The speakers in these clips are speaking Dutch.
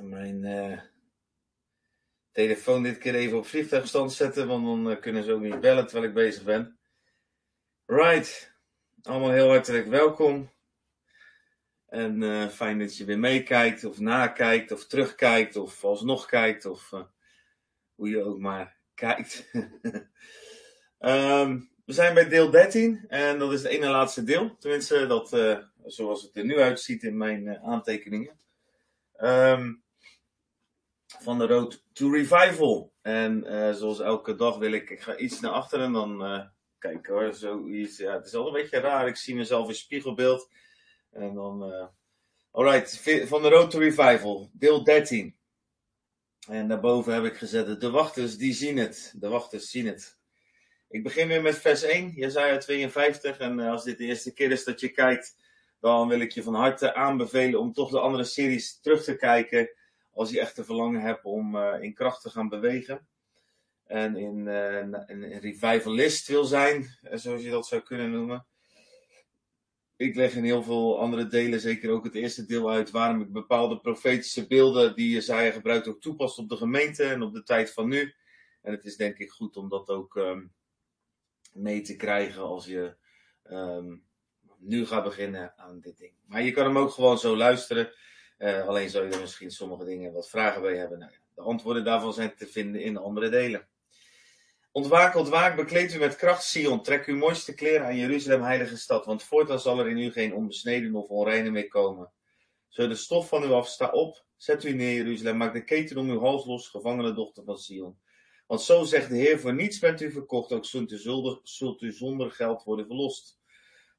mijn eh, telefoon dit keer even op vliegtuigstand zetten, want dan eh, kunnen ze ook niet bellen terwijl ik bezig ben. Right, allemaal heel hartelijk welkom. En eh, fijn dat je weer meekijkt, of nakijkt, of terugkijkt, of alsnog kijkt, of hoe je ook maar kijkt. Ehm, we zijn bij deel 13 en dat is het ene laatste deel. Tenminste, dat, zoals het er nu uitziet in mijn aantekeningen. Ehm, van de Road to Revival. En eh, zoals elke dag wil ik, ik ga iets naar achteren en dan eh kijk hoor, zoiets. Ja, het is al een beetje raar. Ik zie mezelf in spiegelbeeld. En dan, eh alright, van de Road to Revival, deel 13. En daarboven heb ik gezet, de wachters die zien het. De wachters zien het. Ik begin weer met vers 1, Jezaja 52. En als dit de eerste keer is dat je kijkt, dan wil ik je van harte aanbevelen om toch de andere series terug te kijken. Als je echt een verlangen hebt om eh, in kracht te gaan bewegen. En in eh, een, revivalist wil zijn, eh, zoals je dat zou kunnen noemen. Ik leg in heel veel andere delen, zeker ook het eerste deel uit, waarom ik bepaalde profetische beelden die Jezaja gebruikt ook toepast op de gemeente en op de tijd van nu. En het is denk ik goed om dat ook ehm, mee te krijgen als je ehm, nu gaat beginnen aan dit ding. Maar je kan hem ook gewoon zo luisteren. Eh, alleen zou je er misschien sommige dingen wat vragen bij hebben. Nou de antwoorden daarvan zijn te vinden in andere delen. Ontwaak, ontwaak, bekleed u met kracht, Sion. Trek uw mooiste kleren aan Jeruzalem, heilige stad. Want voortaan zal er in u geen onbesneden of onreine meer komen. Zo de stof van u af, sta op, zet u neer, Jeruzalem. Maak de keten om uw hals los, gevangene dochter van Sion. Want zo zegt de Heer, voor niets bent u verkocht, ook zult u zult u zonder geld worden verlost.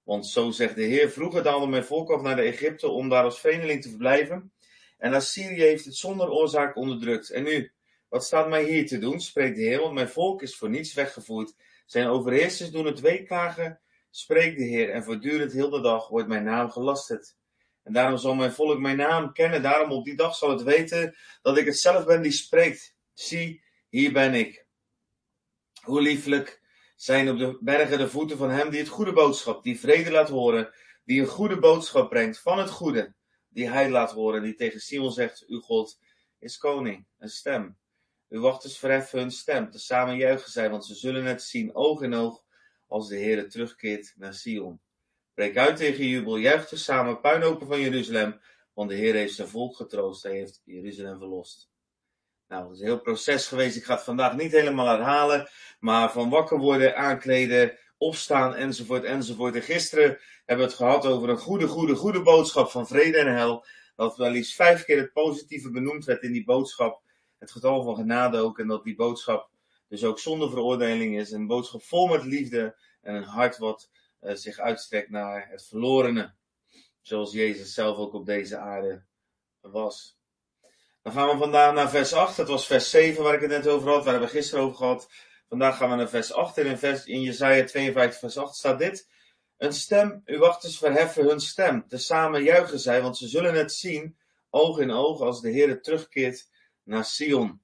Want zo zegt de Heer, vroeger daalde mijn volk af naar de Egypte om daar als vreemdeling te verblijven. En Assyrië heeft het zonder oorzaak onderdrukt. En nu, wat staat mij hier te doen, spreekt de Heer, want mijn volk is voor niets weggevoerd. Zijn overheersers doen het weeklagen, spreekt de Heer, en voortdurend heel de dag wordt mijn naam gelasterd. En daarom zal mijn volk mijn naam kennen, daarom op die dag zal het weten dat ik het zelf ben die spreekt. Zie, hier ben ik. Hoe lieflijk zijn op de bergen de voeten van hem die het goede boodschap, die vrede laat horen, die een goede boodschap brengt van het goede, die hij laat horen, die tegen Sion zegt, uw God is koning, een stem. Uw wachters verheffen hun stem, tezamen juichen zij, want ze zullen het zien oog in oog als de Heere terugkeert naar Sion. Breek uit tegen jubel, juich tezamen, puinopen van Jeruzalem, want de Heer heeft zijn volk getroost, hij heeft Jeruzalem verlost. Nou, het is een heel proces geweest. Ik ga het vandaag niet helemaal herhalen. Maar van wakker worden, aankleden, opstaan enzovoort enzovoort. En gisteren hebben we het gehad over een goede, goede, goede boodschap van vrede en hel. Dat wel liefst vijf keer het positieve benoemd werd in die boodschap. Het getal van genade ook. En dat die boodschap dus ook zonder veroordeling is. Een boodschap vol met liefde en een hart wat eh, zich uitstrekt naar het verlorene. Zoals Jezus zelf ook op deze aarde was. Dan gaan we vandaag naar vers 8. Dat was vers 7 waar ik het net over had. Waar hebben we gisteren over gehad. Vandaag gaan we naar vers 8. En in, vers, in Jezaja 52 vers 8 staat dit. Een stem, uw wachters verheffen hun stem. Tezamen juichen zij, want ze zullen het zien, oog in oog, als de Heer terugkeert naar Sion.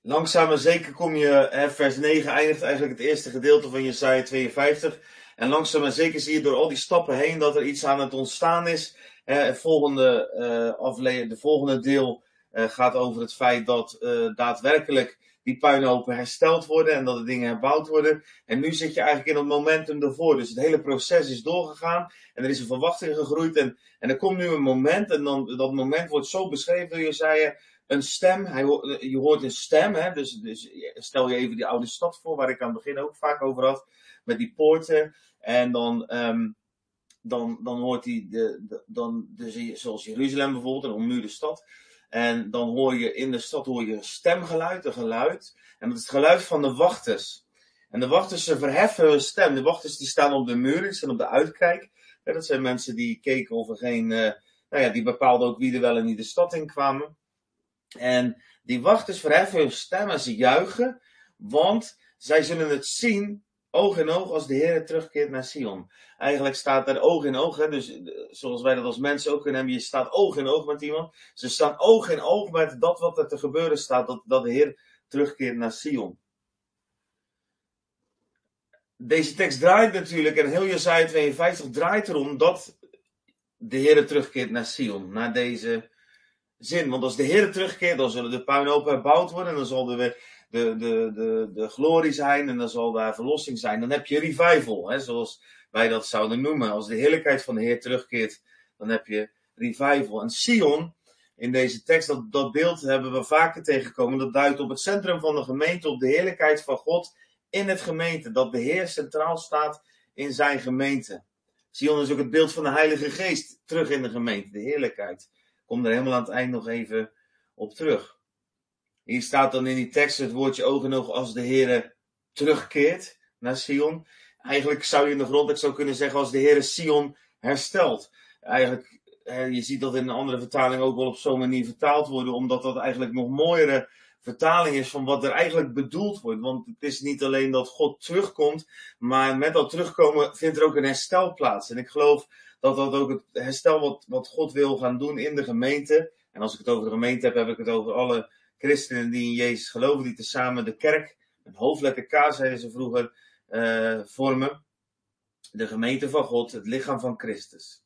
Langzaam maar zeker kom je, hè, vers 9 eindigt eigenlijk het eerste gedeelte van Jesaja 52. En langzaam maar zeker zie je door al die stappen heen dat er iets aan het ontstaan is. Hè, het volgende, uh, de volgende deel uh, gaat over het feit dat daadwerkelijk die puinhopen hersteld worden en dat de dingen herbouwd worden. En nu zit je eigenlijk in het momentum ervoor. Dus het hele proces is doorgegaan en er is een verwachting gegroeid. En, en er komt nu een moment en dan, dat moment wordt zo beschreven door Jesaja. Een stem, hij, je hoort een stem, hè? Dus, dus stel je even die oude stad voor, waar ik aan het begin ook vaak over had, met die poorten. En dan, um, dan, dan hoort hij, de, de, dan, dus zoals Jeruzalem bijvoorbeeld, een ommuurde stad. En dan hoor je in de stad hoor je een stemgeluid, een geluid. En dat is het geluid van de wachters. En de wachters ze verheffen hun stem. De wachters die staan op de muur, die staan op de uitkijk. Ja, dat zijn mensen die keken of er geen, uh, nou ja, die bepaalden ook wie er wel en niet de stad in kwamen. En die wachters verheffen hun stem en ze juichen, want zij zullen het zien, oog in oog, als de Heer terugkeert naar Sion. Eigenlijk staat er oog in oog, hè, dus zoals wij dat als mensen ook kunnen hebben, je staat oog in oog met iemand. Ze staan oog in oog met dat wat er te gebeuren staat, dat, dat de Heer terugkeert naar Sion. Deze tekst draait natuurlijk, en heel Jesaja 52 draait erom dat de Heer terugkeert naar Sion, naar deze zin. Want als de Heer terugkeert, dan zullen de puinhopen herbouwd worden, en dan er weer de, de, de, de glorie zijn, en dan zal daar verlossing zijn. Dan heb je revival, hè, zoals wij dat zouden noemen. Als de heerlijkheid van de Heer terugkeert, dan heb je revival. En Sion, in deze tekst, dat, dat beeld hebben we vaker tegengekomen. Dat duidt op het centrum van de gemeente, op de heerlijkheid van God in het gemeente. Dat de Heer centraal staat in zijn gemeente. Sion is ook het beeld van de Heilige Geest terug in de gemeente, de heerlijkheid. Kom er helemaal aan het eind nog even op terug. Hier staat dan in die tekst het woordje oog en oog als de Heer terugkeert naar Sion. Eigenlijk zou je in de grondtekst zo kunnen zeggen als de Heer Sion herstelt. Eigenlijk je ziet dat in een andere vertaling ook wel op zo'n manier vertaald worden, omdat dat eigenlijk nog mooiere vertaling is van wat er eigenlijk bedoeld wordt. Want het is niet alleen dat God terugkomt, maar met dat terugkomen vindt er ook een herstel plaats. En ik geloof dat dat ook het herstel wat, wat God wil gaan doen in de gemeente. En als ik het over de gemeente heb, heb ik het over alle christenen die in Jezus geloven, die tezamen de kerk, een hoofdletter K zeiden ze vroeger, uh, vormen. De gemeente van God, het lichaam van Christus.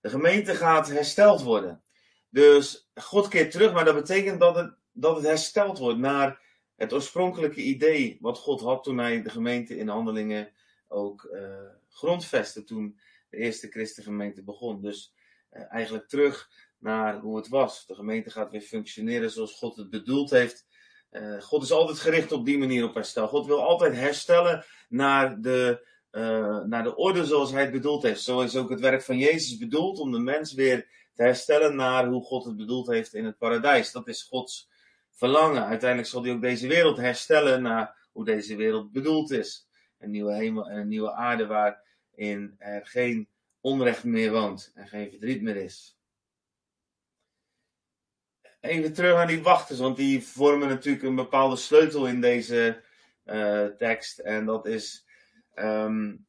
De gemeente gaat hersteld worden. Dus God keert terug, maar dat betekent dat het, dat het hersteld wordt naar het oorspronkelijke idee wat God had toen hij de gemeente in handelingen ook uh, grondvestte. Toen de eerste christengemeente begon. Dus uh, eigenlijk terug naar hoe het was. De gemeente gaat weer functioneren zoals God het bedoeld heeft. Uh, God is altijd gericht op die manier op herstel. God wil altijd herstellen naar de uh, naar de orde zoals hij het bedoeld heeft. Zo is ook het werk van Jezus bedoeld om de mens weer te herstellen naar hoe God het bedoeld heeft in het paradijs. Dat is Gods verlangen. Uiteindelijk zal hij ook deze wereld herstellen naar hoe deze wereld bedoeld is. Een nieuwe hemel en een nieuwe aarde waarin er geen onrecht meer woont en geen verdriet meer is. Even terug naar die wachters, want die vormen natuurlijk een bepaalde sleutel in deze uh, tekst. En dat is Um,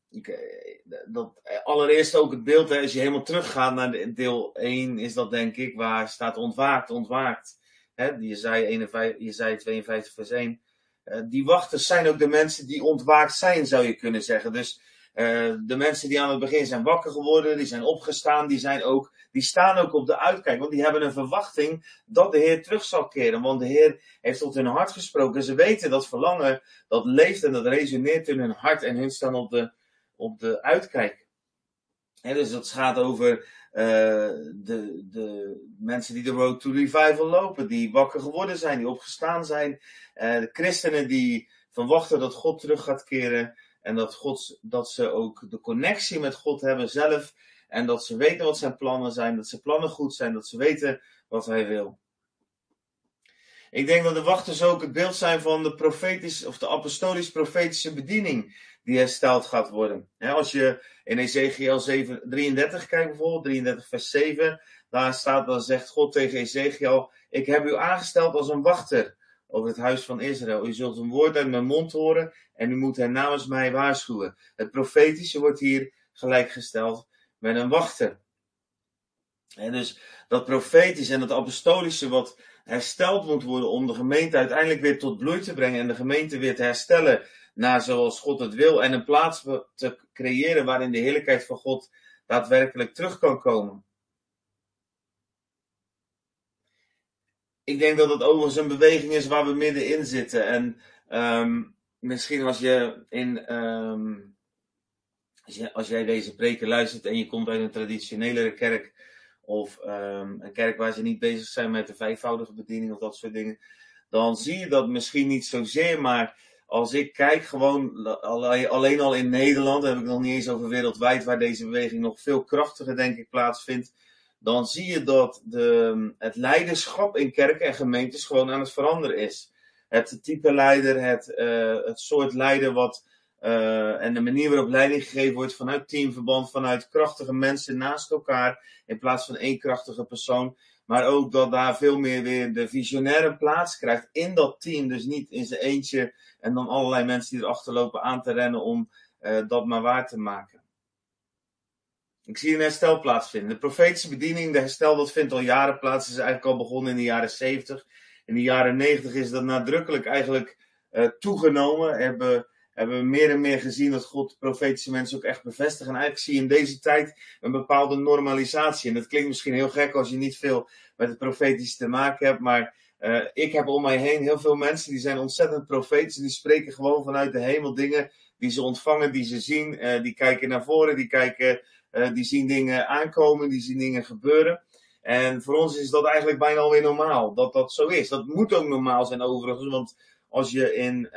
dat, allereerst ook het beeld, als je helemaal teruggaat naar deel 1, is dat denk ik waar staat ontwaakt, ontwaakt. Hè, je, zei 51, je zei 52 vers 1. Uh, die wachters zijn ook de mensen die ontwaakt zijn, zou je kunnen zeggen. Dus de mensen die aan het begin zijn wakker geworden, die zijn opgestaan, die, zijn ook, die staan ook op de uitkijk. Want die hebben een verwachting dat de Heer terug zal keren. Want de Heer heeft tot hun hart gesproken. Ze weten dat verlangen, dat leeft en dat resoneert in hun hart. En hun staan op de, op de uitkijk. Dus dat gaat over uh, de, de mensen die de road to revival lopen. Die wakker geworden zijn, die opgestaan zijn. Uh, de christenen die verwachten dat God terug gaat keren. En dat, God, dat ze ook de connectie met God hebben zelf. En dat ze weten wat zijn plannen zijn. Dat zijn plannen goed zijn. Dat ze weten wat hij wil. Ik denk dat de wachters ook het beeld zijn van de profetisch, of de apostolisch-profetische bediening die hersteld gaat worden. als je in Ezekiel 7, 33 kijkt bijvoorbeeld, 33 vers 7, daar staat, dan zegt God tegen Ezekiel, ik heb u aangesteld als een wachter over het huis van Israël. U zult een woord uit mijn mond horen en u moet hen namens mij waarschuwen. Het profetische wordt hier gelijkgesteld met een wachter. En dus dat profetische en dat apostolische wat hersteld moet worden om de gemeente uiteindelijk weer tot bloei te brengen en de gemeente weer te herstellen naar zoals God het wil en een plaats te creëren waarin de heerlijkheid van God daadwerkelijk terug kan komen. Ik denk dat het overigens een beweging is waar we middenin zitten. En um, misschien als je in. Um, als, jij deze preken luistert en je komt uit een traditionelere kerk. Of um, een kerk waar ze niet bezig zijn met de vijfvoudige bediening of dat soort dingen. Dan zie je dat misschien niet zozeer. Maar als ik kijk gewoon alleen al in Nederland. Dan heb ik nog niet eens over wereldwijd waar deze beweging nog veel krachtiger denk ik plaatsvindt dan zie je dat de, het leiderschap in kerken en gemeentes gewoon aan het veranderen is. Het type leider, het, uh, het soort leider wat, uh, en de manier waarop leiding gegeven wordt vanuit teamverband, vanuit krachtige mensen naast elkaar, in plaats van één krachtige persoon. Maar ook dat daar veel meer weer de visionaire plaats krijgt in dat team. Dus niet in zijn eentje en dan allerlei mensen die erachter lopen aan te rennen om uh, dat maar waar te maken. Ik zie een herstel plaatsvinden. De profetische bediening, de herstel, dat vindt al jaren plaats. is eigenlijk al begonnen in de jaren 70. In de jaren 90 is dat nadrukkelijk eigenlijk uh, toegenomen. Hebben, hebben we meer en meer gezien dat God profetische mensen ook echt bevestigt. En eigenlijk zie je in deze tijd een bepaalde normalisatie. En dat klinkt misschien heel gek als je niet veel met het profetische te maken hebt, maar uh, ik heb om mij heen heel veel mensen die zijn ontzettend profetisch. Die spreken gewoon vanuit de hemel dingen die ze ontvangen, die ze zien. Uh, die kijken naar voren, die, kijken, uh, die zien dingen aankomen, die zien dingen gebeuren. En voor ons is dat eigenlijk bijna alweer normaal, dat dat zo is. Dat moet ook normaal zijn overigens, want als je in uh,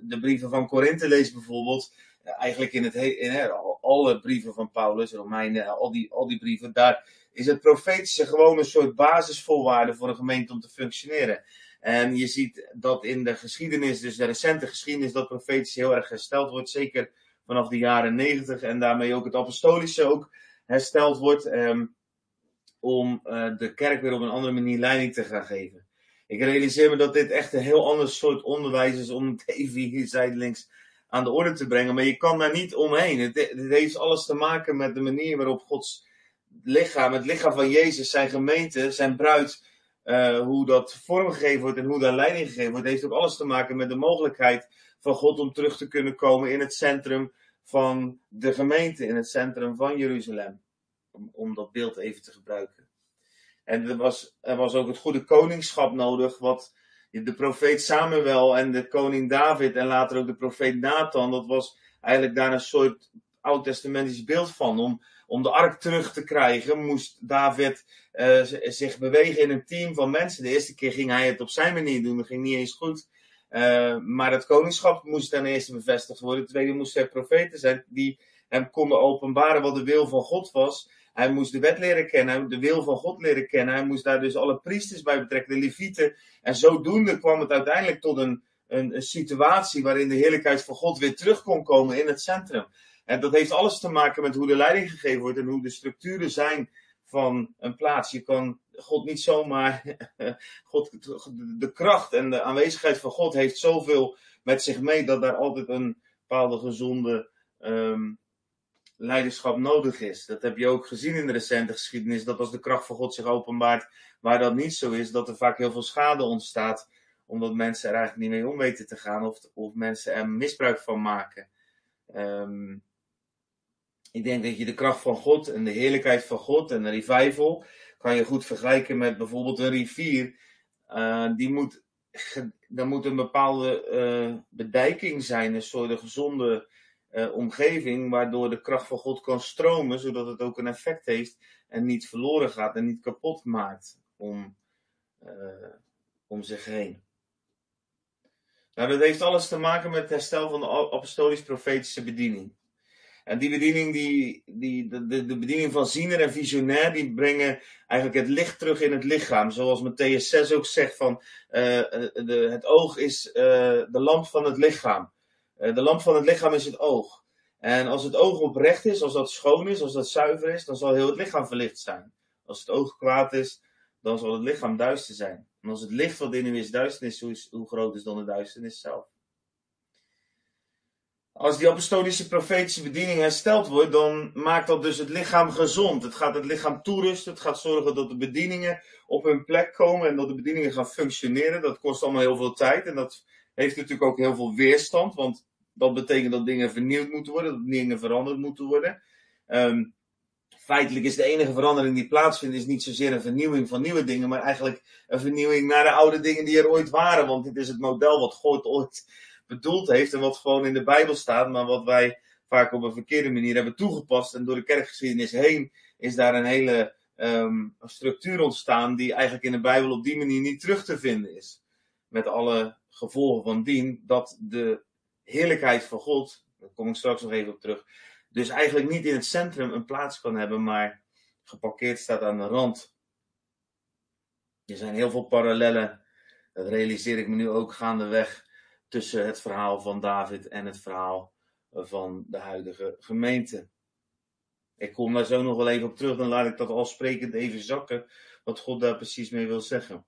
de brieven van Korinthe leest bijvoorbeeld, eigenlijk in, het in alle brieven van Paulus, Romeinen, al die, al die brieven, daar is het profetische gewoon een soort basisvoorwaarde voor een gemeente om te functioneren. En je ziet dat in de geschiedenis, dus de recente geschiedenis, dat profetisch heel erg hersteld wordt. Zeker vanaf de jaren negentig. En daarmee ook het apostolische ook hersteld wordt. Um, om uh, de kerk weer op een andere manier leiding te gaan geven. Ik realiseer me dat dit echt een heel ander soort onderwijs is om het even hier zijdelings aan de orde te brengen. Maar je kan daar niet omheen. Het, heeft alles te maken met de manier waarop Gods lichaam, het lichaam van Jezus, zijn gemeente, zijn bruid, uh, hoe dat vormgegeven wordt en hoe daar leiding gegeven wordt, heeft ook alles te maken met de mogelijkheid van God om terug te kunnen komen in het centrum van de gemeente, in het centrum van Jeruzalem. Om, dat beeld even te gebruiken. En er was, er was ook het goede koningschap nodig, wat de profeet Samuel en de koning David en later ook de profeet Nathan, dat was eigenlijk daar een soort oud-testamentisch beeld van. Om, om de ark terug te krijgen, moest David uh, zich bewegen in een team van mensen. De eerste keer ging hij het op zijn manier doen, dat ging niet eens goed. Uh, maar het koningschap moest ten eerste bevestigd worden. Ten tweede moesten er profeten zijn die hem konden openbaren wat de wil van God was. Hij moest de wet leren kennen, de wil van God leren kennen. Hij moest daar dus alle priesters bij betrekken, de levieten. En zodoende kwam het uiteindelijk tot een, een, een situatie waarin de heerlijkheid van God weer terug kon komen in het centrum. En dat heeft alles te maken met hoe de leiding gegeven wordt en hoe de structuren zijn van een plaats. Je kan God niet zomaar. God, de kracht en de aanwezigheid van God heeft zoveel met zich mee dat daar altijd een bepaalde gezonde um, leiderschap nodig is. Dat heb je ook gezien in de recente geschiedenis, dat als de kracht van God zich openbaart, waar dat niet zo is, dat er vaak heel veel schade ontstaat, omdat mensen er eigenlijk niet mee om weten te gaan of, of mensen er misbruik van maken. Um, ik denk dat je de kracht van God en de heerlijkheid van God en de revival kan je goed vergelijken met bijvoorbeeld een rivier. Uh, die moet, er moet een bepaalde uh, bedijking zijn, een soort gezonde uh, omgeving, waardoor de kracht van God kan stromen, zodat het ook een effect heeft en niet verloren gaat en niet kapot maakt om, om zich heen. Nou, dat heeft alles te maken met het herstel van de apostolisch-profetische bediening. En die bediening, die, die, de, de bediening van ziener en visionair, die brengen eigenlijk het licht terug in het lichaam. Zoals Matthäus 6 ook zegt van, uh, de, het oog is uh, de lamp van het lichaam. Uh, de lamp van het lichaam is het oog. En als het oog oprecht is, als dat schoon is, als dat zuiver is, dan zal heel het lichaam verlicht zijn. Als het oog kwaad is, dan zal het lichaam duister zijn. En als het licht wat in u is duisternis, hoe, is, hoe groot is dan de duisternis zelf? Als die apostolische profetische bediening hersteld wordt, dan maakt dat dus het lichaam gezond. Het gaat het lichaam toerusten. Het gaat zorgen dat de bedieningen op hun plek komen en dat de bedieningen gaan functioneren. Dat kost allemaal heel veel tijd en dat heeft natuurlijk ook heel veel weerstand, want dat betekent dat dingen vernieuwd moeten worden, dat dingen veranderd moeten worden. Um, feitelijk is de enige verandering die plaatsvindt, is niet zozeer een vernieuwing van nieuwe dingen, maar eigenlijk een vernieuwing naar de oude dingen die er ooit waren. Want dit is het model wat God ooit bedoeld heeft en wat gewoon in de Bijbel staat, maar wat wij vaak op een verkeerde manier hebben toegepast. En door de kerkgeschiedenis heen is daar een hele um, structuur ontstaan die eigenlijk in de Bijbel op die manier niet terug te vinden is. Met alle gevolgen van dien dat de heerlijkheid van God, daar kom ik straks nog even op terug, dus eigenlijk niet in het centrum een plaats kan hebben, maar geparkeerd staat aan de rand. Er zijn heel veel parallellen, dat realiseer ik me nu ook gaandeweg, tussen het verhaal van David en het verhaal van de huidige gemeente. Ik kom daar zo nog wel even op terug, dan laat ik dat al sprekend even zakken, wat God daar precies mee wil zeggen.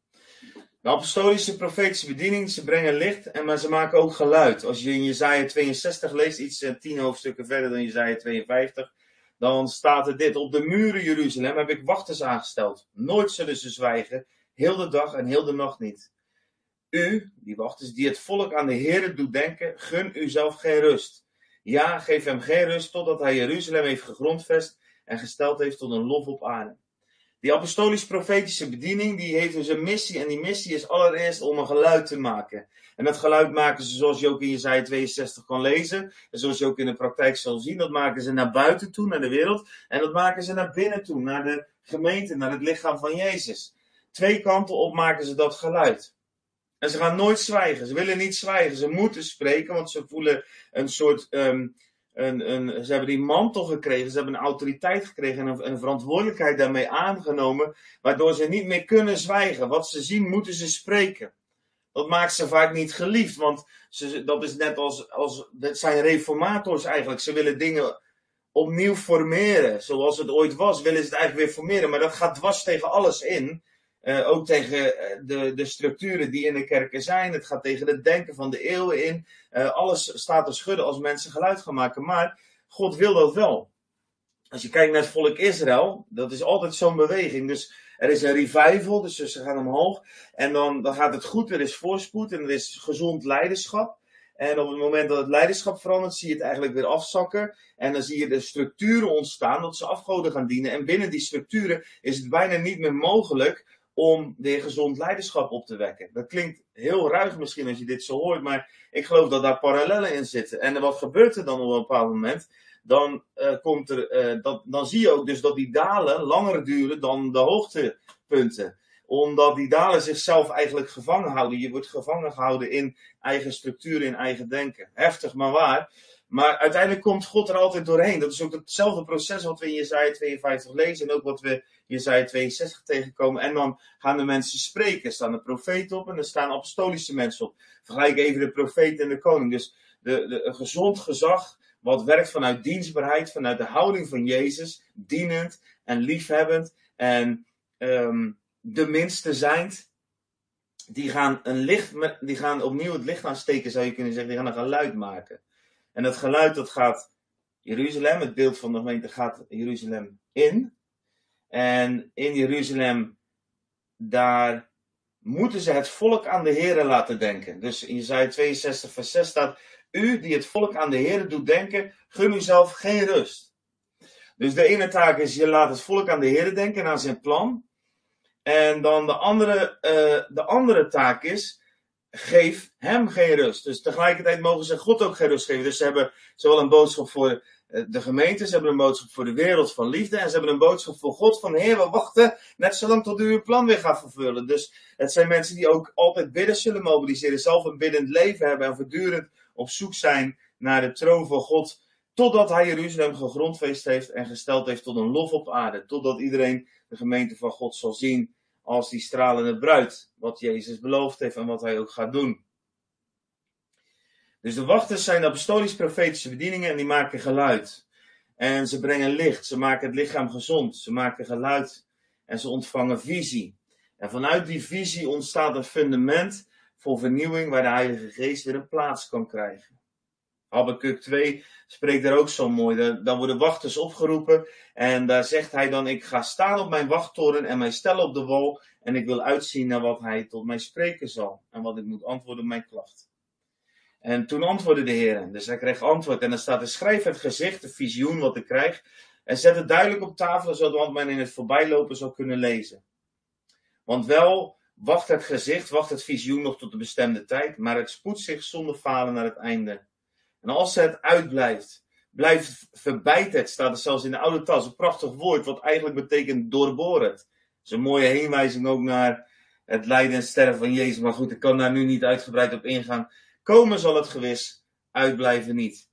De apostolische profetische bediening, ze brengen licht, en, maar ze maken ook geluid. Als je in Jezaja 62 leest, iets eh, tien hoofdstukken verder dan Jezaja 52, dan staat er dit. Op de muren Jeruzalem heb ik wachters aangesteld. Nooit zullen ze zwijgen, heel de dag en heel de nacht niet. U, die wachters, die het volk aan de Heer doet denken, gun u zelf geen rust. Ja, geef hem geen rust totdat hij Jeruzalem heeft gegrondvest en gesteld heeft tot een lof op aarde. Die apostolisch-profetische bediening, die heeft dus een missie. En die missie is allereerst om een geluid te maken. En dat geluid maken ze, zoals je ook in Jezaja 62 kan lezen. En zoals je ook in de praktijk zal zien. Dat maken ze naar buiten toe, naar de wereld. En dat maken ze naar binnen toe, naar de gemeente, naar het lichaam van Jezus. Twee kanten op maken ze dat geluid. En ze gaan nooit zwijgen. Ze willen niet zwijgen. Ze moeten spreken, want ze voelen een soort. Um, een, een, ze hebben die mantel gekregen, ze hebben een autoriteit gekregen en een, een, verantwoordelijkheid daarmee aangenomen, waardoor ze niet meer kunnen zwijgen. Wat ze zien, moeten ze spreken. Dat maakt ze vaak niet geliefd, want ze, dat is net als, als. Dat zijn reformators eigenlijk. Ze willen dingen opnieuw formeren. Zoals het ooit was, willen ze het eigenlijk weer formeren. Maar dat gaat dwars tegen alles in. Uh, ook tegen eh, de, de structuren die in de kerken zijn. Het gaat tegen het denken van de eeuwen in. Uh, alles staat te schudden als mensen geluid gaan maken. Maar God wil dat wel. Als je kijkt naar het volk Israël, dat is altijd zo'n beweging. Dus er is een revival, dus ze gaan omhoog. En dan, dan gaat het goed, er is voorspoed en er is gezond leiderschap. En op het moment dat het leiderschap verandert, zie je het eigenlijk weer afzakken. En dan zie je de structuren ontstaan dat ze afgoden gaan dienen. En binnen die structuren is het bijna niet meer mogelijk om weer gezond leiderschap op te wekken. Dat klinkt heel ruig misschien als je dit zo hoort, maar ik geloof dat daar parallellen in zitten. En wat gebeurt er dan op een bepaald moment? Dan, uh, komt er, uh, dat, dan zie je ook dus dat die dalen langer duren dan de hoogtepunten omdat die dalen zichzelf eigenlijk gevangen houden. Je wordt gevangen gehouden in eigen structuur, in eigen denken. Heftig, maar waar. Maar uiteindelijk komt God er altijd doorheen. Dat is ook hetzelfde proces wat we in Jezaja 52 lezen. En ook wat we in Jezaja 62 tegenkomen. En dan gaan de mensen spreken. Er staan de profeten op en er staan apostolische mensen op. Vergelijk even de profeet en de koning. Dus de, de, een gezond gezag wat werkt vanuit dienstbaarheid, vanuit de houding van Jezus. Dienend en liefhebbend. En um, de minste zijnd. Die gaan, een licht, die gaan opnieuw het licht aansteken, zou je kunnen zeggen. Die gaan een geluid maken. En dat geluid dat gaat Jeruzalem, het beeld van de gemeente gaat Jeruzalem in. En in Jeruzalem, daar moeten ze het volk aan de Here laten denken. Dus in Jezaja 62 vers 6 staat, u die het volk aan de Here doet denken, gun uzelf geen rust. Dus de ene taak is, je laat het volk aan de Here denken, aan zijn plan. En dan de andere, uh, de andere taak is, geef hem geen rust. Dus tegelijkertijd mogen ze God ook geen rust geven. Dus ze hebben zowel een boodschap voor eh, de gemeente, ze hebben een boodschap voor de wereld van liefde en ze hebben een boodschap voor God van Heer, we wachten net zolang tot u uw plan weer gaat vervullen. Dus het zijn mensen die ook altijd bidden zullen mobiliseren, zelf een biddend leven hebben en voortdurend op zoek zijn naar de troon van God, totdat hij Jeruzalem gegrondveest heeft en gesteld heeft tot een lof op aarde, totdat iedereen de gemeente van God zal zien als die stralende bruid, wat Jezus beloofd heeft en wat hij ook gaat doen. Dus de wachters zijn de apostolisch-profetische bedieningen en die maken geluid. En ze brengen licht, ze maken het lichaam gezond, ze maken geluid en ze ontvangen visie. En vanuit die visie ontstaat een fundament voor vernieuwing waar de Heilige Geest weer een plaats kan krijgen. Habakkuk 2 spreekt daar ook zo mooi. Dan worden wachters opgeroepen en daar zegt hij dan: Ik ga staan op mijn wachttoren en mij stellen op de wal en ik wil uitzien naar wat hij tot mij spreken zal en wat ik moet antwoorden op mijn klacht. En toen antwoordde de Heer, dus hij kreeg antwoord en dan staat er: Schrijf het gezicht, de visioen wat ik krijg en zet het duidelijk op tafel zodat men in het voorbijlopen zal kunnen lezen. Want wel wacht het gezicht, wacht het visioen nog tot de bestemde tijd, maar het spoedt zich zonder falen naar het einde. En als het uitblijft, blijft verbijt het, staat er zelfs in de oude tas. Een prachtig woord, wat eigenlijk betekent doorboren. Het is een mooie heenwijzing ook naar het lijden en sterven van Jezus. Maar goed, ik kan daar nu niet uitgebreid op ingaan. Komen zal het gewis, uitblijven niet.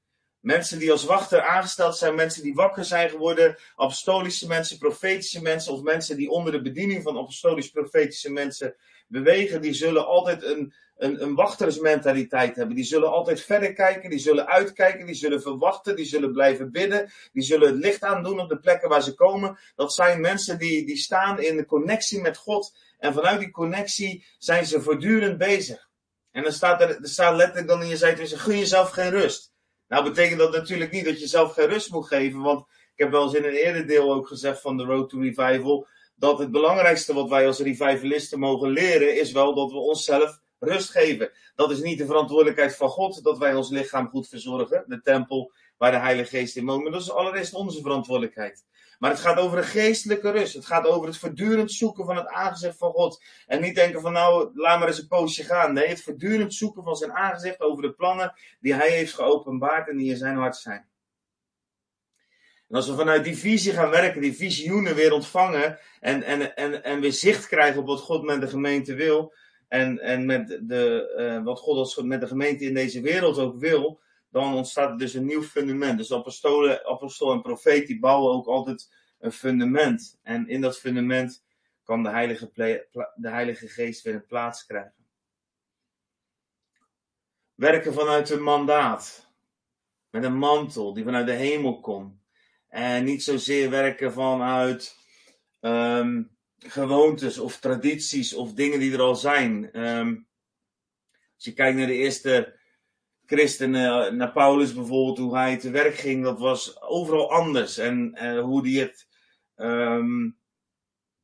Mensen die als wachter aangesteld zijn, mensen die wakker zijn geworden, apostolische mensen, profetische mensen of mensen die onder de bediening van apostolisch-profetische mensen bewegen, die zullen altijd een, een, een wachtersmentaliteit hebben. Die zullen altijd verder kijken, die zullen uitkijken, die zullen verwachten, die zullen blijven bidden, die zullen het licht aandoen op de plekken waar ze komen. Dat zijn mensen die, die staan in de connectie met God en vanuit die connectie zijn ze voortdurend bezig. En dan staat er, er staat letterlijk dan in je zijde, gun jezelf geen rust. Nou betekent dat natuurlijk niet dat je zelf geen rust moet geven, want ik heb wel eens in een eerder deel ook gezegd van de Road to Revival, dat het belangrijkste wat wij als revivalisten mogen leren is wel dat we onszelf rust geven. Dat is niet de verantwoordelijkheid van God, dat wij ons lichaam goed verzorgen. De tempel waar de Heilige Geest in woont. Maar dat is allereerst onze verantwoordelijkheid. Maar het gaat over een geestelijke rust. Het gaat over het voortdurend zoeken van het aangezicht van God. En niet denken van nou, laat maar eens een poosje gaan. Nee, het voortdurend zoeken van zijn aangezicht over de plannen die hij heeft geopenbaard en die in zijn hart zijn. En als we vanuit die visie gaan werken, die visioenen weer ontvangen en, en, en, en weer zicht krijgen op wat God met de gemeente wil en, en met de, uh, wat God als, met de gemeente in deze wereld ook wil, dan ontstaat er dus een nieuw fundament. Dus apostolen, apostel en profeet die bouwen ook altijd een fundament. En in dat fundament kan de Heilige, de Heilige Geest weer een plaats krijgen. Werken vanuit een mandaat. Met een mantel die vanuit de hemel komt. En niet zozeer werken vanuit um, gewoontes of tradities of dingen die er al zijn. Um, als je kijkt naar de eerste christenen, naar Paulus bijvoorbeeld, hoe hij te werk ging, dat was overal anders. En uh, hoe hij het um,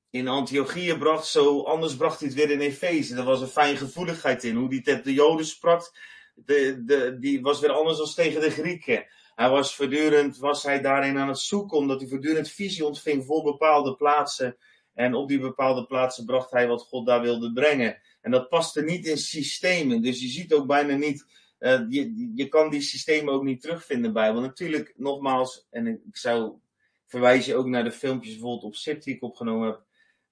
in Antiochië bracht, zo anders bracht hij het weer in Efeze. Er was een fijngevoeligheid in. Hoe hij tegen de Joden sprak, de, de, die was weer anders dan tegen de Grieken. Hij was voortdurend, was hij daarin aan het zoeken, omdat hij voortdurend visie ontving voor bepaalde plaatsen. En op die bepaalde plaatsen bracht hij wat God daar wilde brengen. En dat paste niet in systemen. Dus je ziet ook bijna niet, uh, je, je kan die systemen ook niet terugvinden bij. Want natuurlijk, nogmaals, en ik zou verwijzen ook naar de filmpjes bijvoorbeeld op SIP die ik opgenomen heb.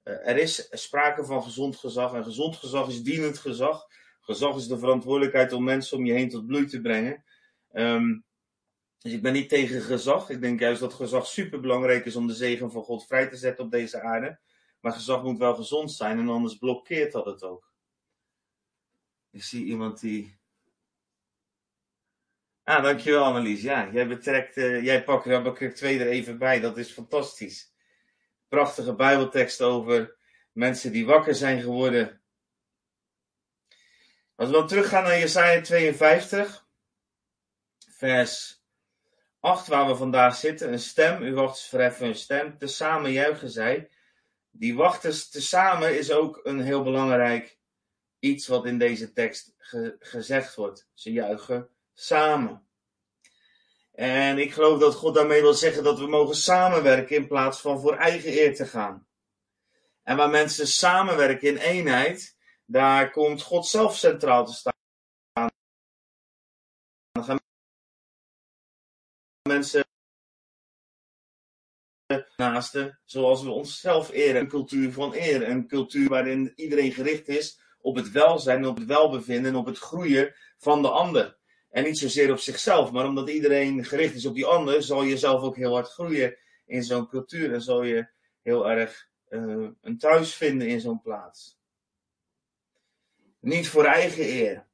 Uh, er is sprake van gezond gezag. En gezond gezag is dienend gezag. Gezag is de verantwoordelijkheid om mensen om je heen tot bloei te brengen. Um, dus ik ben niet tegen gezag. Ik denk juist dat gezag super belangrijk is om de zegen van God vrij te zetten op deze aarde. Maar gezag moet wel gezond zijn en anders blokkeert dat het ook. Ik zie iemand die. Ah, dankjewel Annelies. Ja, jij betrekt, uh, jij pakt Habakkuk 2 er even bij. Dat is fantastisch. Prachtige bijbeltekst over mensen die wakker zijn geworden. Als we dan teruggaan naar Jesaja 52, vers 8 waar we vandaag zitten, een stem, u wacht verheffen een stem, tezamen juichen zij. Die wachten tezamen is ook een heel belangrijk iets wat in deze tekst gezegd wordt. Ze juichen samen. En ik geloof dat God daarmee wil zeggen dat we mogen samenwerken in plaats van voor eigen eer te gaan. En waar mensen samenwerken in eenheid, daar komt God zelf centraal te staan. mensen naasten zoals we onszelf eren. Een cultuur van eer. Een cultuur waarin iedereen gericht is op het welzijn, op het welbevinden, op het groeien van de ander. En niet zozeer op zichzelf, maar omdat iedereen gericht is op die ander, zal je zelf ook heel hard groeien in zo'n cultuur. En zal je heel erg uh, een thuis vinden in zo'n plaats. Niet voor eigen eer.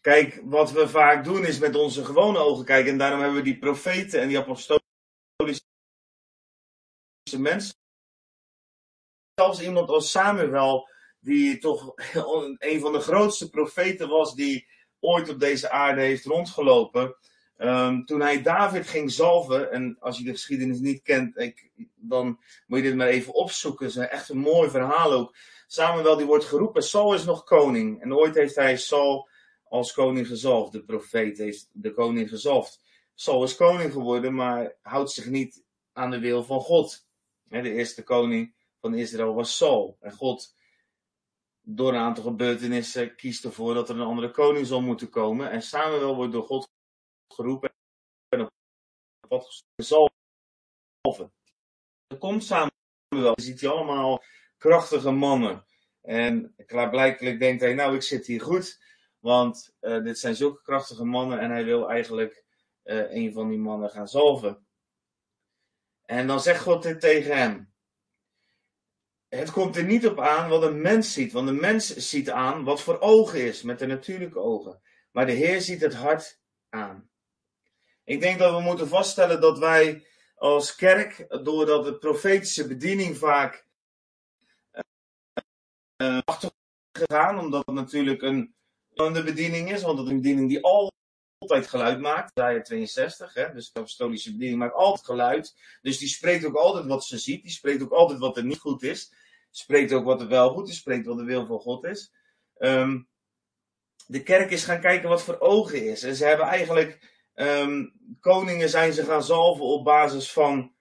Kijk, wat we vaak doen is met onze gewone ogen kijken. En daarom hebben we die profeten en die apostolische mensen. Zelfs iemand als Samuel, die toch een van de grootste profeten was die ooit op deze aarde heeft rondgelopen. Um, toen hij David ging zalven, en als je de geschiedenis niet kent, ik, dan moet je dit maar even opzoeken. Het is echt een mooi verhaal ook. Samuel die wordt geroepen, Saul is nog koning. En ooit heeft hij Saul als koning gezalfd. De profeet heeft de koning gezalfd. Saul is koning geworden, maar houdt zich niet aan de wil van God. De eerste koning van Israël was Saul. En God, door een aantal gebeurtenissen, kiest ervoor dat er een andere koning zal moeten komen. En Samuel wordt door God geroepen en op pad zalven. Er komt Samuel, ziet hij allemaal krachtige mannen. En klaarblijkelijk denkt hij, nou ik zit hier goed. Want uh, dit zijn zulke krachtige mannen en hij wil eigenlijk uh, een van die mannen gaan zalven. En dan zegt God dit tegen hem. Het komt er niet op aan wat een mens ziet, want de mens ziet aan wat voor ogen is, met de natuurlijke ogen. Maar de Heer ziet het hart aan. Ik denk dat we moeten vaststellen dat wij als kerk, doordat de profetische bediening vaak uh, uh, achtergegaan, omdat het natuurlijk een de bediening is, want het is een bediening die altijd geluid maakt. Isaiah 62, hè, dus de apostolische bediening maakt altijd geluid. Dus die spreekt ook altijd wat ze ziet, die spreekt ook altijd wat er niet goed is. Spreekt ook wat er wel goed is, spreekt wat de wil van God is. Um, de kerk is gaan kijken wat voor ogen is. En ze hebben eigenlijk ehm, koningen zijn ze gaan zalven op basis van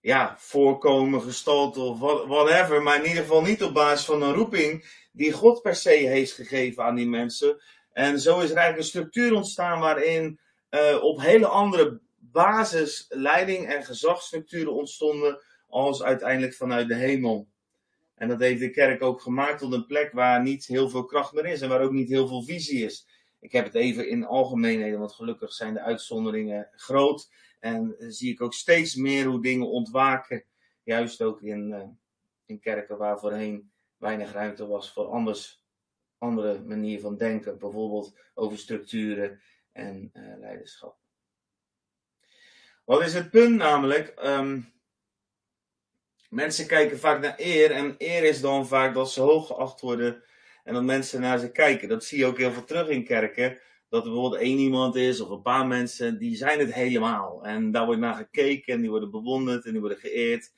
ja, voorkomen, gestalte of whatever. Maar in ieder geval niet op basis van een roeping die God per se heeft gegeven aan die mensen. En zo is er eigenlijk een structuur ontstaan waarin uh, op hele andere basis leiding en gezagsstructuren ontstonden als uiteindelijk vanuit de hemel. En dat heeft de kerk ook gemaakt tot een plek waar niet heel veel kracht meer is en waar ook niet heel veel visie is. Ik heb het even in algemeenheden, want gelukkig zijn de uitzonderingen groot. En zie ik ook steeds meer hoe dingen ontwaken. Juist ook in, uh, in kerken waar voorheen weinig ruimte was voor anders, andere manier van denken. Bijvoorbeeld over structuren en uh, leiderschap. Wat is het punt namelijk? Um, mensen kijken vaak naar eer en eer is dan vaak dat ze hoog geacht worden en dat mensen naar ze kijken. Dat zie je ook heel veel terug in kerken. Dat er bijvoorbeeld één iemand is of een paar mensen, die zijn het helemaal. En daar wordt naar gekeken en die worden bewonderd en die worden geëerd.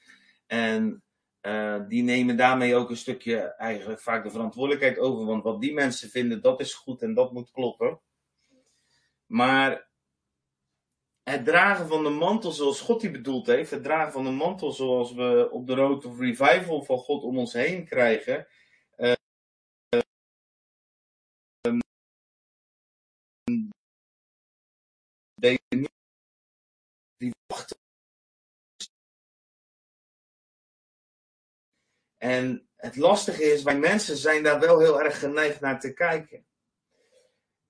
En uh, die nemen daarmee ook een stukje eigenlijk vaak de verantwoordelijkheid over. Want wat die mensen vinden, dat is goed en dat moet kloppen. Maar het dragen van de mantel zoals God die bedoeld heeft, het dragen van de mantel zoals we op de road of revival van God om ons heen krijgen, uh, die wachten. En het lastige is, wij mensen zijn daar wel heel erg geneigd naar te kijken.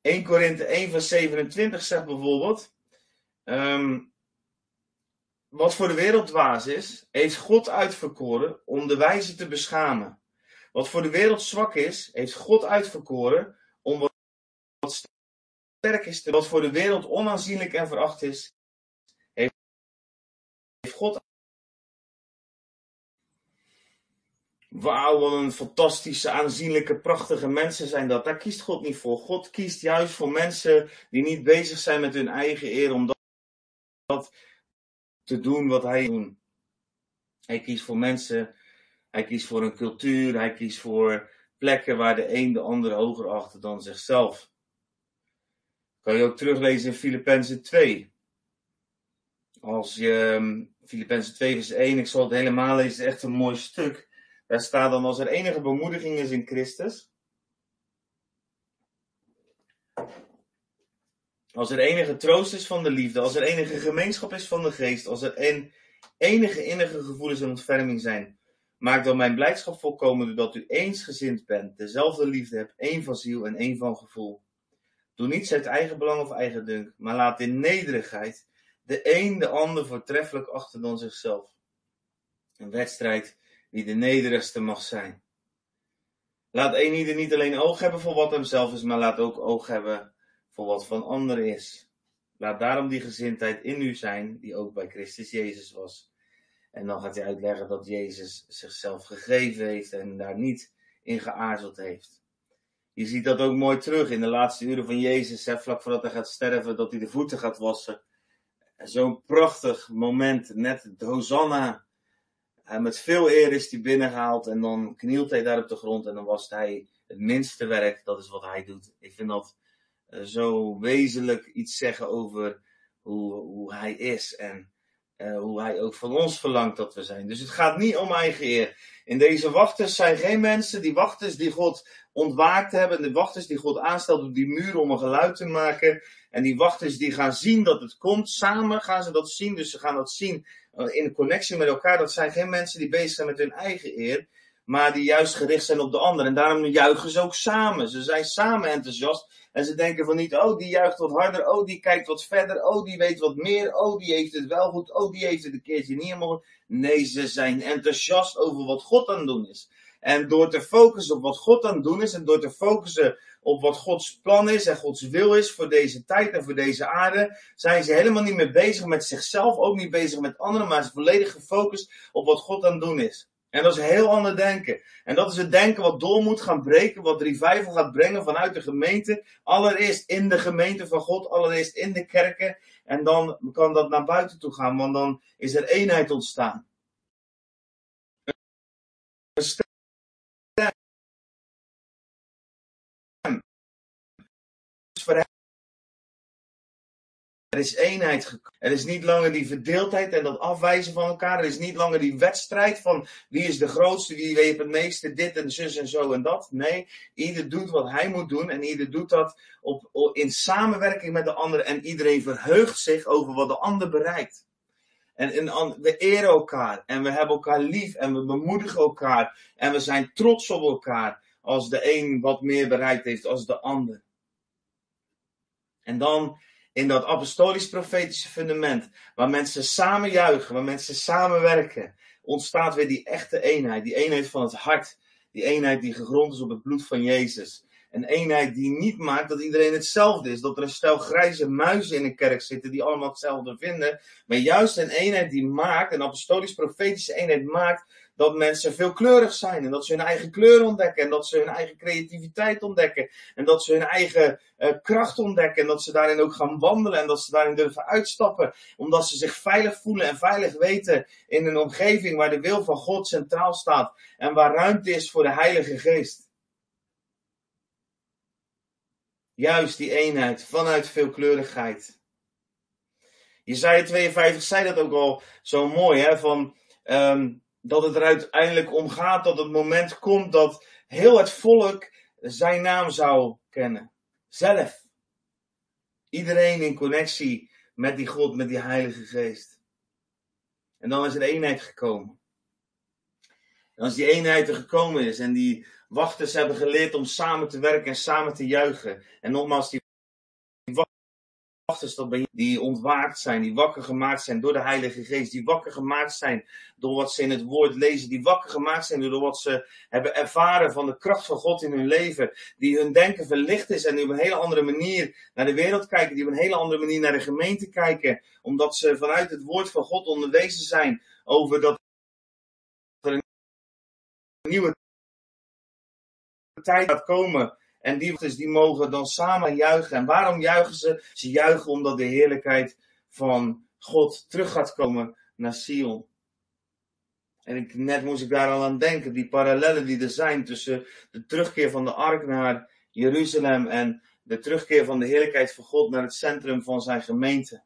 1 Korinthe 1 vers 27 zegt bijvoorbeeld, um, wat voor de wereld dwaas is, heeft God uitverkoren om de wijze te beschamen. Wat voor de wereld zwak is, heeft God uitverkoren om wat sterk is. Wat voor de wereld onaanzienlijk en veracht is, heeft God. Wauw, wat een fantastische, aanzienlijke, prachtige mensen zijn dat. Daar kiest God niet voor. God kiest juist voor mensen die niet bezig zijn met hun eigen eer, omdat te doen wat hij doet. Hij kiest voor mensen, hij kiest voor een cultuur, hij kiest voor plekken waar de een de ander hoger acht dan zichzelf. Kan je ook teruglezen in Filippenzen 2. Als je um, Filippenzen 2 vers 1, ik zal het helemaal lezen, is echt een mooi stuk. Daar staat dan als er enige bemoediging is in Christus, Als er enige troost is van de liefde, als er enige gemeenschap is van de geest, als er en enige innige gevoelens en ontferming zijn, maak dan mijn blijdschap volkomen doordat u eensgezind bent, dezelfde liefde hebt, één van ziel en één van gevoel. Doe niets uit eigen belang of eigen dunk, maar laat in nederigheid de een de ander voortreffelijk achter dan zichzelf. Een wedstrijd die de nederigste mag zijn. Laat een ieder niet alleen oog hebben voor wat hemzelf is, maar laat ook oog hebben wat van anderen is. Laat daarom die gezindheid in u zijn, die ook bij Christus Jezus was. En dan gaat hij uitleggen dat Jezus zichzelf gegeven heeft en daar niet in geaarzeld heeft. Je ziet dat ook mooi terug in de laatste uren van Jezus, hè, vlak voordat hij gaat sterven, dat hij de voeten gaat wassen. Zo'n prachtig moment, net de Hosanna. En met veel eer is hij binnengehaald en dan knielt hij daar op de grond en dan was hij het minste werk. Dat is wat hij doet. Ik vind dat eh, zo wezenlijk iets zeggen over hoe, hoe hij is en uh, hoe hij ook van ons verlangt dat we zijn. Dus het gaat niet om eigen eer. In deze wachters zijn geen mensen, die wachters die God ontwaakt hebben, de wachters die God aanstelt op die muur om een geluid te maken. En die wachters die gaan zien dat het komt, samen gaan ze dat zien, dus ze gaan dat zien uh, in connectie met elkaar. Dat zijn geen mensen die bezig zijn met hun eigen eer, maar die juist gericht zijn op de ander. En daarom juichen ze ook samen. Ze zijn samen enthousiast en ze denken van niet, oh die juicht wat harder, oh die kijkt wat verder, oh die weet wat meer, oh die heeft het wel goed, oh die heeft het een keertje niet helemaal. Nee, ze zijn enthousiast over wat God aan het doen is. En door te focussen op wat God aan het doen is en door te focussen op wat Gods plan is en Gods wil is voor deze tijd en voor deze aarde, zijn ze helemaal niet meer bezig met zichzelf, ook niet bezig met anderen, maar ze volledig gefocust op wat God aan het doen is. En dat is een heel ander denken. En dat is het denken wat door moet gaan breken, wat revival gaat brengen vanuit de gemeente. Allereerst in de gemeente van God, allereerst in de kerken. En dan kan dat naar buiten toe gaan, want dan is er eenheid ontstaan. Er is eenheid gekomen. Er is niet langer die verdeeldheid en dat afwijzen van elkaar. Er is niet langer die wedstrijd van wie is de grootste, wie weet het meeste, dit en zus en zo en dat. Nee, ieder doet wat hij moet doen en ieder doet dat op, in samenwerking met de ander en iedereen verheugt zich over wat de ander bereikt. En, en we eren elkaar en we hebben elkaar lief en we bemoedigen elkaar en we zijn trots op elkaar als de een wat meer bereikt heeft als de ander. En dan in dat apostolisch-profetische fundament, waar mensen samen juichen, waar mensen samenwerken, ontstaat weer die echte eenheid. Die eenheid van het hart. Die eenheid die gegrond is op het bloed van Jezus. Een eenheid die niet maakt dat iedereen hetzelfde is. Dat er een stel grijze muizen in een kerk zitten die allemaal hetzelfde vinden. Maar juist een eenheid die maakt, een apostolisch-profetische eenheid maakt, dat mensen veelkleurig zijn en dat ze hun eigen kleur ontdekken en dat ze hun eigen creativiteit ontdekken en dat ze hun eigen uh, kracht ontdekken en dat ze daarin ook gaan wandelen en dat ze daarin durven uitstappen omdat ze zich veilig voelen en veilig weten in een omgeving waar de wil van God centraal staat en waar ruimte is voor de Heilige Geest. Juist die eenheid vanuit veelkleurigheid. Jezaja 52 zei dat ook al zo mooi, hè, van um, dat het er uiteindelijk om gaat dat het moment komt dat heel het volk zijn naam zou kennen. Zelf. Iedereen in connectie met die God, met die Heilige Geest. En dan is er eenheid gekomen. En als die eenheid er gekomen is en die wachters hebben geleerd om samen te werken en samen te juichen. En nogmaals, die die ontwaakt zijn, die wakker gemaakt zijn door de Heilige Geest, die wakker gemaakt zijn door wat ze in het woord lezen, die wakker gemaakt zijn door wat ze hebben ervaren van de kracht van God in hun leven, die hun denken verlicht is en die op een hele andere manier naar de wereld kijken, die op een hele andere manier naar de gemeente kijken, omdat ze vanuit het woord van God onderwezen zijn over dat er een nieuwe tijd gaat komen en die, die mogen dan samen juichen. En waarom juichen ze? Ze juichen omdat de heerlijkheid van God terug gaat komen naar Sion. En ik, net moest ik daar al aan denken, die parallellen die er zijn tussen de terugkeer van de ark naar Jeruzalem en de terugkeer van de heerlijkheid van God naar het centrum van zijn gemeente.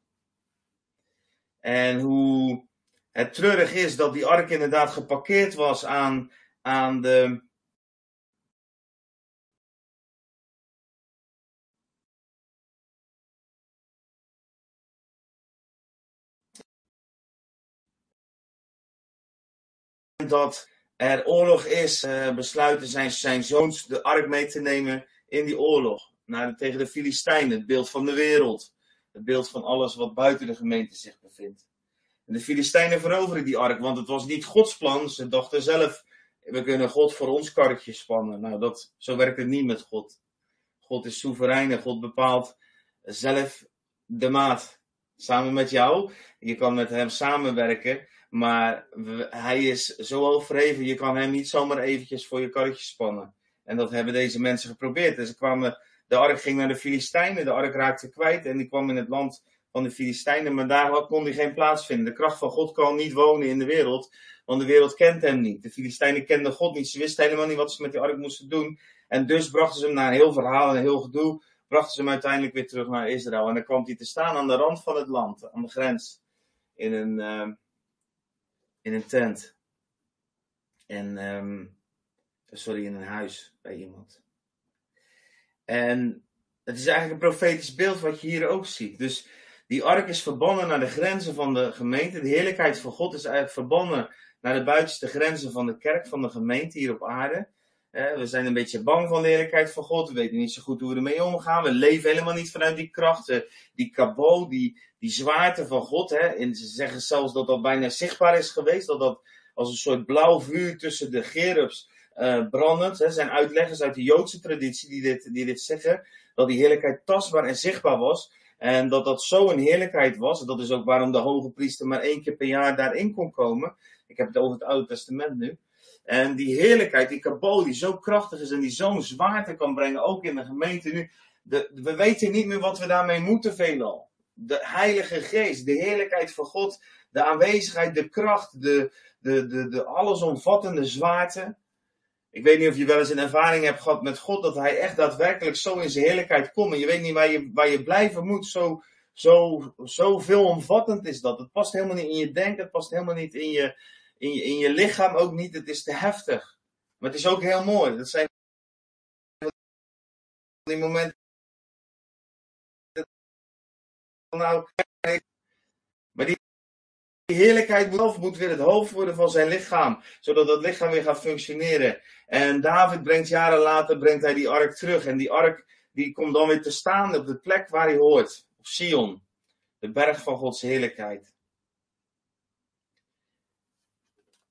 En hoe het treurig is dat die ark inderdaad geparkeerd was aan, aan de, dat er oorlog is, uh, besluiten zijn, zijn zoons de ark mee te nemen in die oorlog. Naar, tegen de Filistijnen, het beeld van de wereld. Het beeld van alles wat buiten de gemeente zich bevindt. En de Filistijnen veroveren die ark, want het was niet Gods plan. Ze dachten zelf, we kunnen God voor ons karretje spannen. Nou, dat, zo werkt het niet met God. God is soeverein en God bepaalt zelf de maat. Samen met jou. Je kan met hem samenwerken. Maar hij is zo overheven, je kan hem niet zomaar eventjes voor je karretje spannen. En dat hebben deze mensen geprobeerd. En ze kwamen, de ark ging naar de Filistijnen, de ark raakte kwijt en die kwam in het land van de Filistijnen, maar daar kon hij geen plaats vinden. De kracht van God kan niet wonen in de wereld, want de wereld kent hem niet. De Filistijnen kenden God niet, ze wisten helemaal niet wat ze met die ark moesten doen. En dus brachten ze hem na een heel verhaal en heel gedoe, brachten ze hem uiteindelijk weer terug naar Israël. En dan kwam hij te staan aan de rand van het land, aan de grens, in een... Uh, in een tent. En, um, sorry, in een huis bij iemand. En het is eigenlijk een profetisch beeld wat je hier ook ziet. Dus die ark is verbannen naar de grenzen van de gemeente. De heerlijkheid van God is eigenlijk verbannen naar de buitenste grenzen van de kerk, van de gemeente hier op aarde. We zijn een beetje bang van de heerlijkheid van God. We weten niet zo goed hoe we ermee omgaan. We leven helemaal niet vanuit die krachten. Die kabot, die, die zwaarte van God. Hè? En ze zeggen zelfs dat dat bijna zichtbaar is geweest. Dat dat als een soort blauw vuur tussen de gerubs uh, brandend. Hè? zijn uitleggers uit de Joodse traditie die dit, die dit zeggen. Dat die heerlijkheid tastbaar en zichtbaar was. En dat dat zo een heerlijkheid was. Dat is ook waarom de hoge priester maar één keer per jaar daarin kon komen. Ik heb het over het Oude Testament nu. En die heerlijkheid, die kabel die zo krachtig is en die zo'n zwaarte kan brengen, ook in de gemeente nu. De, we weten niet meer wat we daarmee moeten veelal. De Heilige Geest, de heerlijkheid van God, de aanwezigheid, de kracht, de, de, de, de allesomvattende zwaarte. Ik weet niet of je wel eens een ervaring hebt gehad met God, dat Hij echt daadwerkelijk zo in zijn heerlijkheid komt. En je weet niet waar je, waar je blijven moet. Zo, zo, zo veelomvattend is dat. Het past helemaal niet in je denken, het past helemaal niet in je, in je, in je lichaam ook niet. Het is te heftig. Maar het is ook heel mooi. Dat zijn die momenten. Nou, maar die heerlijkheid zelf moet weer het hoofd worden van zijn lichaam, zodat dat lichaam weer gaat functioneren. En David brengt jaren later brengt hij die ark terug. En die ark die komt dan weer te staan op de plek waar hij hoort, op Sion, de berg van Gods heerlijkheid.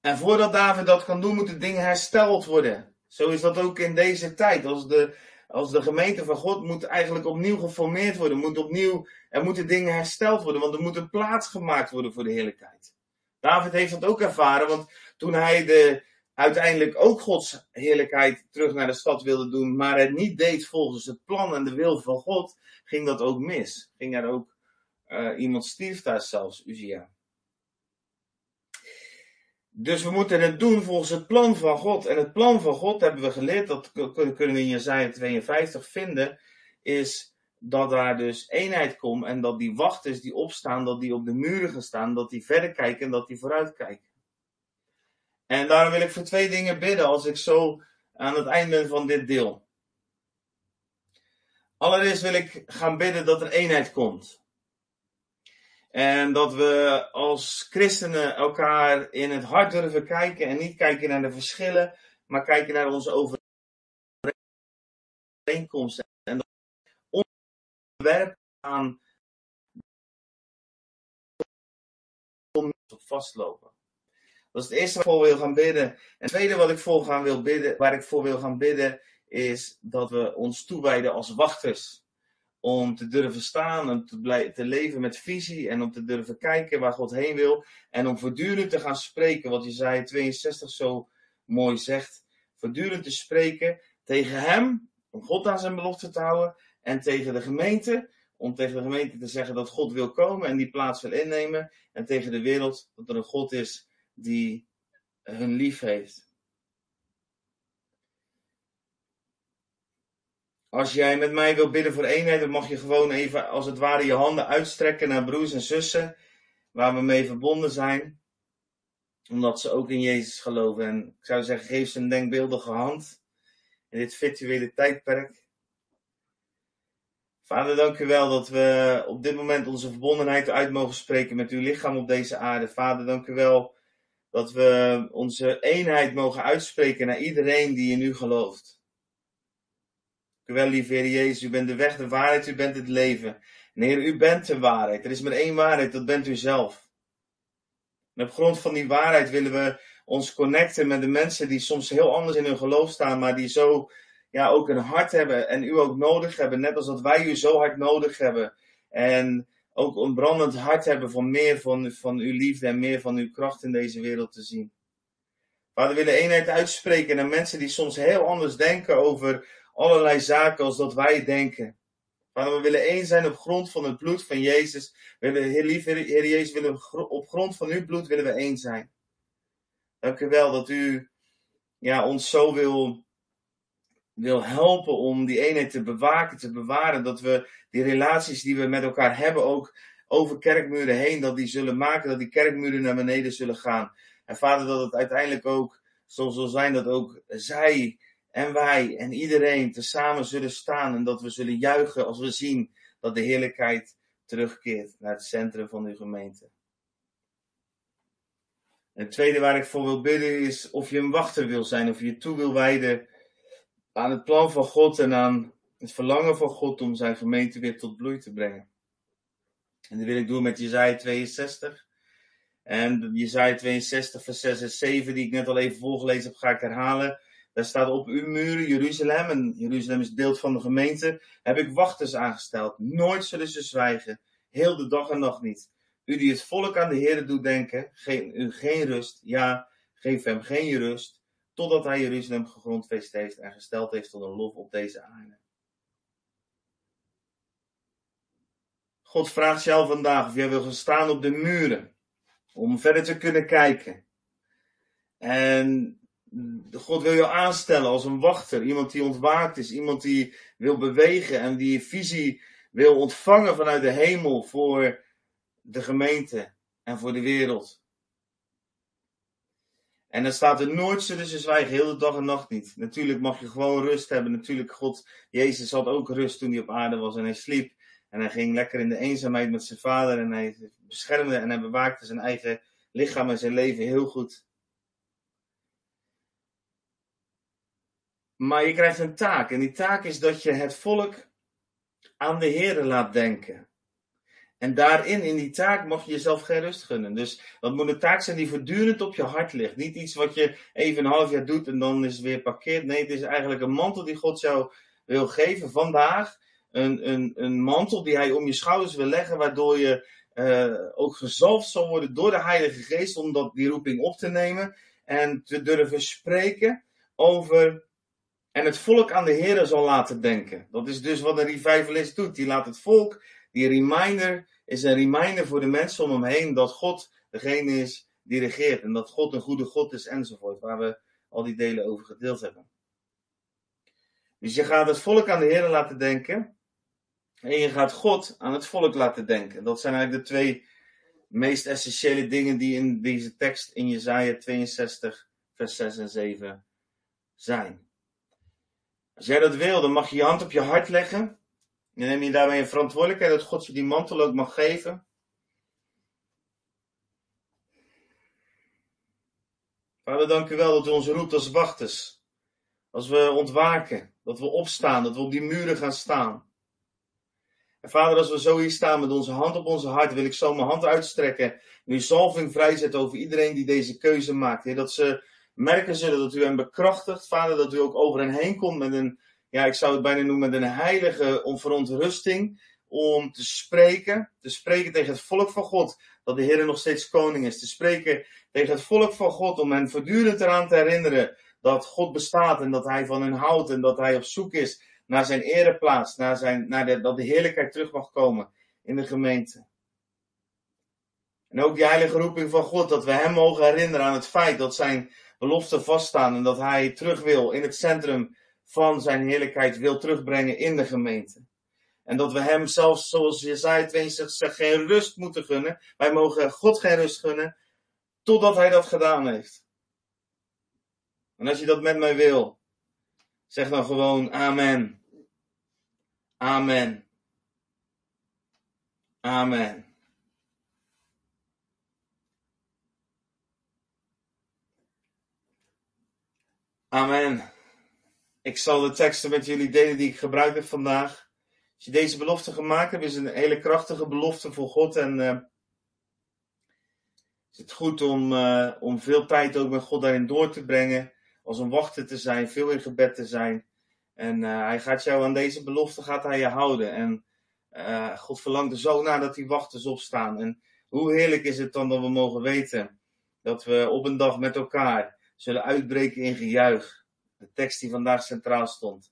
En voordat David dat kan doen, moeten dingen hersteld worden. Zo is dat ook in deze tijd. Als de, als de gemeente van God moet eigenlijk opnieuw geformeerd worden. Moet opnieuw, er moeten dingen hersteld worden, want er moet een plaats gemaakt worden voor de heerlijkheid. David heeft dat ook ervaren, want toen hij de, uiteindelijk ook Gods heerlijkheid terug naar de stad wilde doen, maar het niet deed volgens het plan en de wil van God, ging dat ook mis. Ging er ook, uh, iemand stierf daar zelfs, Uzia. Dus we moeten het doen volgens het plan van God. En het plan van God hebben we geleerd, dat kunnen we in Jezaja 52 vinden, is dat daar dus eenheid komt en dat die wachters die opstaan, dat die op de muren gaan staan, dat die verder kijken en dat die vooruit kijken. En daarom wil ik voor twee dingen bidden als ik zo aan het eind ben van dit deel. Allereerst wil ik gaan bidden dat er eenheid komt. En dat we als christenen elkaar in het hart durven kijken en niet kijken naar de verschillen, maar kijken naar onze overeenkomsten. En dat onderwerp aan vastlopen. Dat is het eerste waar ik voor wil gaan bidden. En het tweede wat ik voor gaan wil bidden, waar ik voor wil gaan bidden, is dat we ons toewijden als wachters om te durven staan, om te, te leven met visie en om te durven kijken waar God heen wil. En om voortdurend te gaan spreken, wat Jezaja 62 zo mooi zegt. Voortdurend te spreken tegen Hem, om God aan zijn belofte te houden. En tegen de gemeente, om tegen de gemeente te zeggen dat God wil komen en die plaats wil innemen. En tegen de wereld dat er een God is die hun lief heeft. Als jij met mij wil bidden voor eenheid, dan mag je gewoon even als het ware je handen uitstrekken naar broers en zussen waar we mee verbonden zijn. Omdat ze ook in Jezus geloven. En ik zou zeggen, geef ze een denkbeeldige hand in dit virtuele tijdperk. Vader, dank u wel dat we op dit moment onze verbondenheid uit mogen spreken met uw lichaam op deze aarde. Vader, dank u wel dat we onze eenheid mogen uitspreken naar iedereen die in u gelooft. Wel, lieve Heer Jezus, u bent de weg, de waarheid, u bent het leven. En Heer, u bent de waarheid. Er is maar één waarheid, dat bent u zelf. En op grond van die waarheid willen we ons connecten met de mensen die soms heel anders in hun geloof staan, maar die zo ja, ook een hart hebben en u ook nodig hebben, net als dat wij u zo hard nodig hebben. En ook een brandend hart hebben van meer van, van uw liefde en meer van uw kracht in deze wereld te zien. Vader, we willen eenheid uitspreken naar mensen die soms heel anders denken over allerlei zaken als dat wij denken. Vader, we willen één zijn op grond van het bloed van Jezus. We willen, Heer lief, Heer Jezus, willen op grond van uw bloed willen we één zijn. Dank u wel dat u ja, ons zo wil, wil helpen om die eenheid te bewaken, te bewaren. Dat we die relaties die we met elkaar hebben ook over kerkmuren heen, dat die zullen maken, dat die kerkmuren naar beneden zullen gaan. En vader, dat het uiteindelijk ook zo zal zijn dat ook zij en wij en iedereen tezamen zullen staan en dat we zullen juichen als we zien dat de heerlijkheid terugkeert naar het centrum van uw gemeente. En het tweede waar ik voor wil bidden is of je een wachter wil zijn, of je je toe wil wijden aan het plan van God en aan het verlangen van God om zijn gemeente weer tot bloei te brengen. En dat wil ik doen met Jezaja 62. En Jezaja 62 vers 6 en 7 die ik net al even voorgelezen heb, ga ik herhalen. Daar staat op uw muren Jeruzalem, en Jeruzalem is deel van de gemeente, heb ik wachters aangesteld. Nooit zullen ze zwijgen, heel de dag en nacht niet. U die het volk aan de Heer doet denken, geef u geen rust, ja, geef hem geen rust, totdat hij Jeruzalem gegrondvest heeft en gesteld heeft tot een lof op deze aarde. God vraagt jou vandaag of jij wil gaan staan op de muren, om verder te kunnen kijken. En God wil je aanstellen als een wachter. Iemand die ontwaakt is. Iemand die wil bewegen en die visie wil ontvangen vanuit de hemel voor de gemeente en voor de wereld. En dan staat er nooit ze zwijgen, heel de dag en nacht niet. Natuurlijk mag je gewoon rust hebben. Natuurlijk, God, Jezus had ook rust toen hij op aarde was en hij sliep. En hij ging lekker in de eenzaamheid met zijn vader en hij beschermde en hij bewaakte zijn eigen lichaam en zijn leven heel goed. Maar je krijgt een taak en die taak is dat je het volk aan de Heer laat denken. En daarin, in die taak, mag je jezelf geen rust gunnen. Dus dat moet een taak zijn die voortdurend op je hart ligt. Niet iets wat je even een half jaar doet en dan is het weer parkeerd. Nee, het is eigenlijk een mantel die God jou wil geven vandaag. Een, een, een mantel die hij om je schouders wil leggen, waardoor je uh, ook gezalfd zal worden door de Heilige Geest om dat, die roeping op te nemen. En te durven spreken over en het volk aan de Heer zal laten denken. Dat is dus wat een revivalist doet. Die laat het volk, die reminder, is een reminder voor de mensen om hem heen dat God degene is die regeert. En dat God een goede God is enzovoort. Waar we al die delen over gedeeld hebben. Dus je gaat het volk aan de Heer laten denken. En je gaat God aan het volk laten denken. Dat zijn eigenlijk de twee meest essentiële dingen die in deze tekst in Jezaja 62, vers 6 en 7 zijn. Als jij dat wil, dan mag je je hand op je hart leggen. Dan neem je daarmee een verantwoordelijkheid dat God je die mantel ook mag geven. Vader, dank u wel dat u ons roept als wachters. Als we ontwaken, dat we opstaan, dat we op die muren gaan staan. En vader, als we zo hier staan met onze hand op onze hart, wil ik zo mijn hand uitstrekken. En uw zalving vrijzetten over iedereen die deze keuze maakt. Heer, dat ze merken zullen dat u hen bekrachtigt. Vader, dat u ook over hen heen komt met een, ja, ik zou het bijna noemen, met een heilige onverontrusting. Om te spreken, te spreken tegen het volk van God, dat de Heer nog steeds koning is. Te spreken tegen het volk van God, om hen voortdurend eraan te herinneren dat God bestaat en dat Hij van hen houdt en dat Hij op zoek is naar zijn ereplaats, naar zijn, naar dat de heerlijkheid terug mag komen in de gemeente. En ook die heilige roeping van God, dat we Hem mogen herinneren aan het feit dat zijn beloften vaststaan en dat hij terug wil in het centrum van zijn heerlijkheid wil terugbrengen in de gemeente. En dat we hem zelfs, zoals Jezaja 62 zegt, geen rust moeten gunnen. Wij mogen God geen rust gunnen, totdat hij dat gedaan heeft. En als je dat met mij wil, zeg dan gewoon Amen. Amen. Amen. Amen. Ik zal de teksten met jullie delen die ik gebruikt heb vandaag. Als je deze belofte gemaakt hebt, is het een hele krachtige belofte voor God. En uh, is het goed om, uh, om veel tijd ook met God daarin door te brengen. Als een wachter te zijn, veel in gebed te zijn. En uh, hij gaat jou aan deze belofte gaat hij je houden. En God verlangt er zo naar dat die wachters opstaan. En hoe heerlijk is het dan dat we mogen weten dat we op een dag met elkaar zullen uitbreken in gejuich. De tekst die vandaag centraal stond.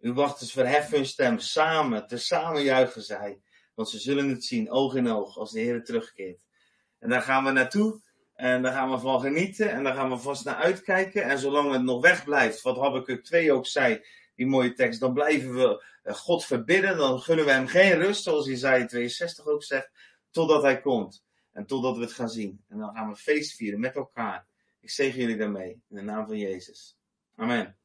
Uw wachters verheffen hun stem, samen, tezamen juichen zij. Want ze zullen het zien, oog in oog, als de Heer terugkeert. En daar gaan we naartoe. En daar gaan we van genieten. En daar gaan we vast naar uitkijken. En zolang het nog wegblijft, wat Habakkuk 2 ook zei, die mooie tekst, dan blijven we eh, God verbidden. Dan gunnen we hem geen rust, zoals Isaiah 62 ook zegt, totdat hij komt. En totdat we het gaan zien. En dan gaan we feest vieren met elkaar. Ik zegen jullie daarmee in de naam van Jezus. Amen.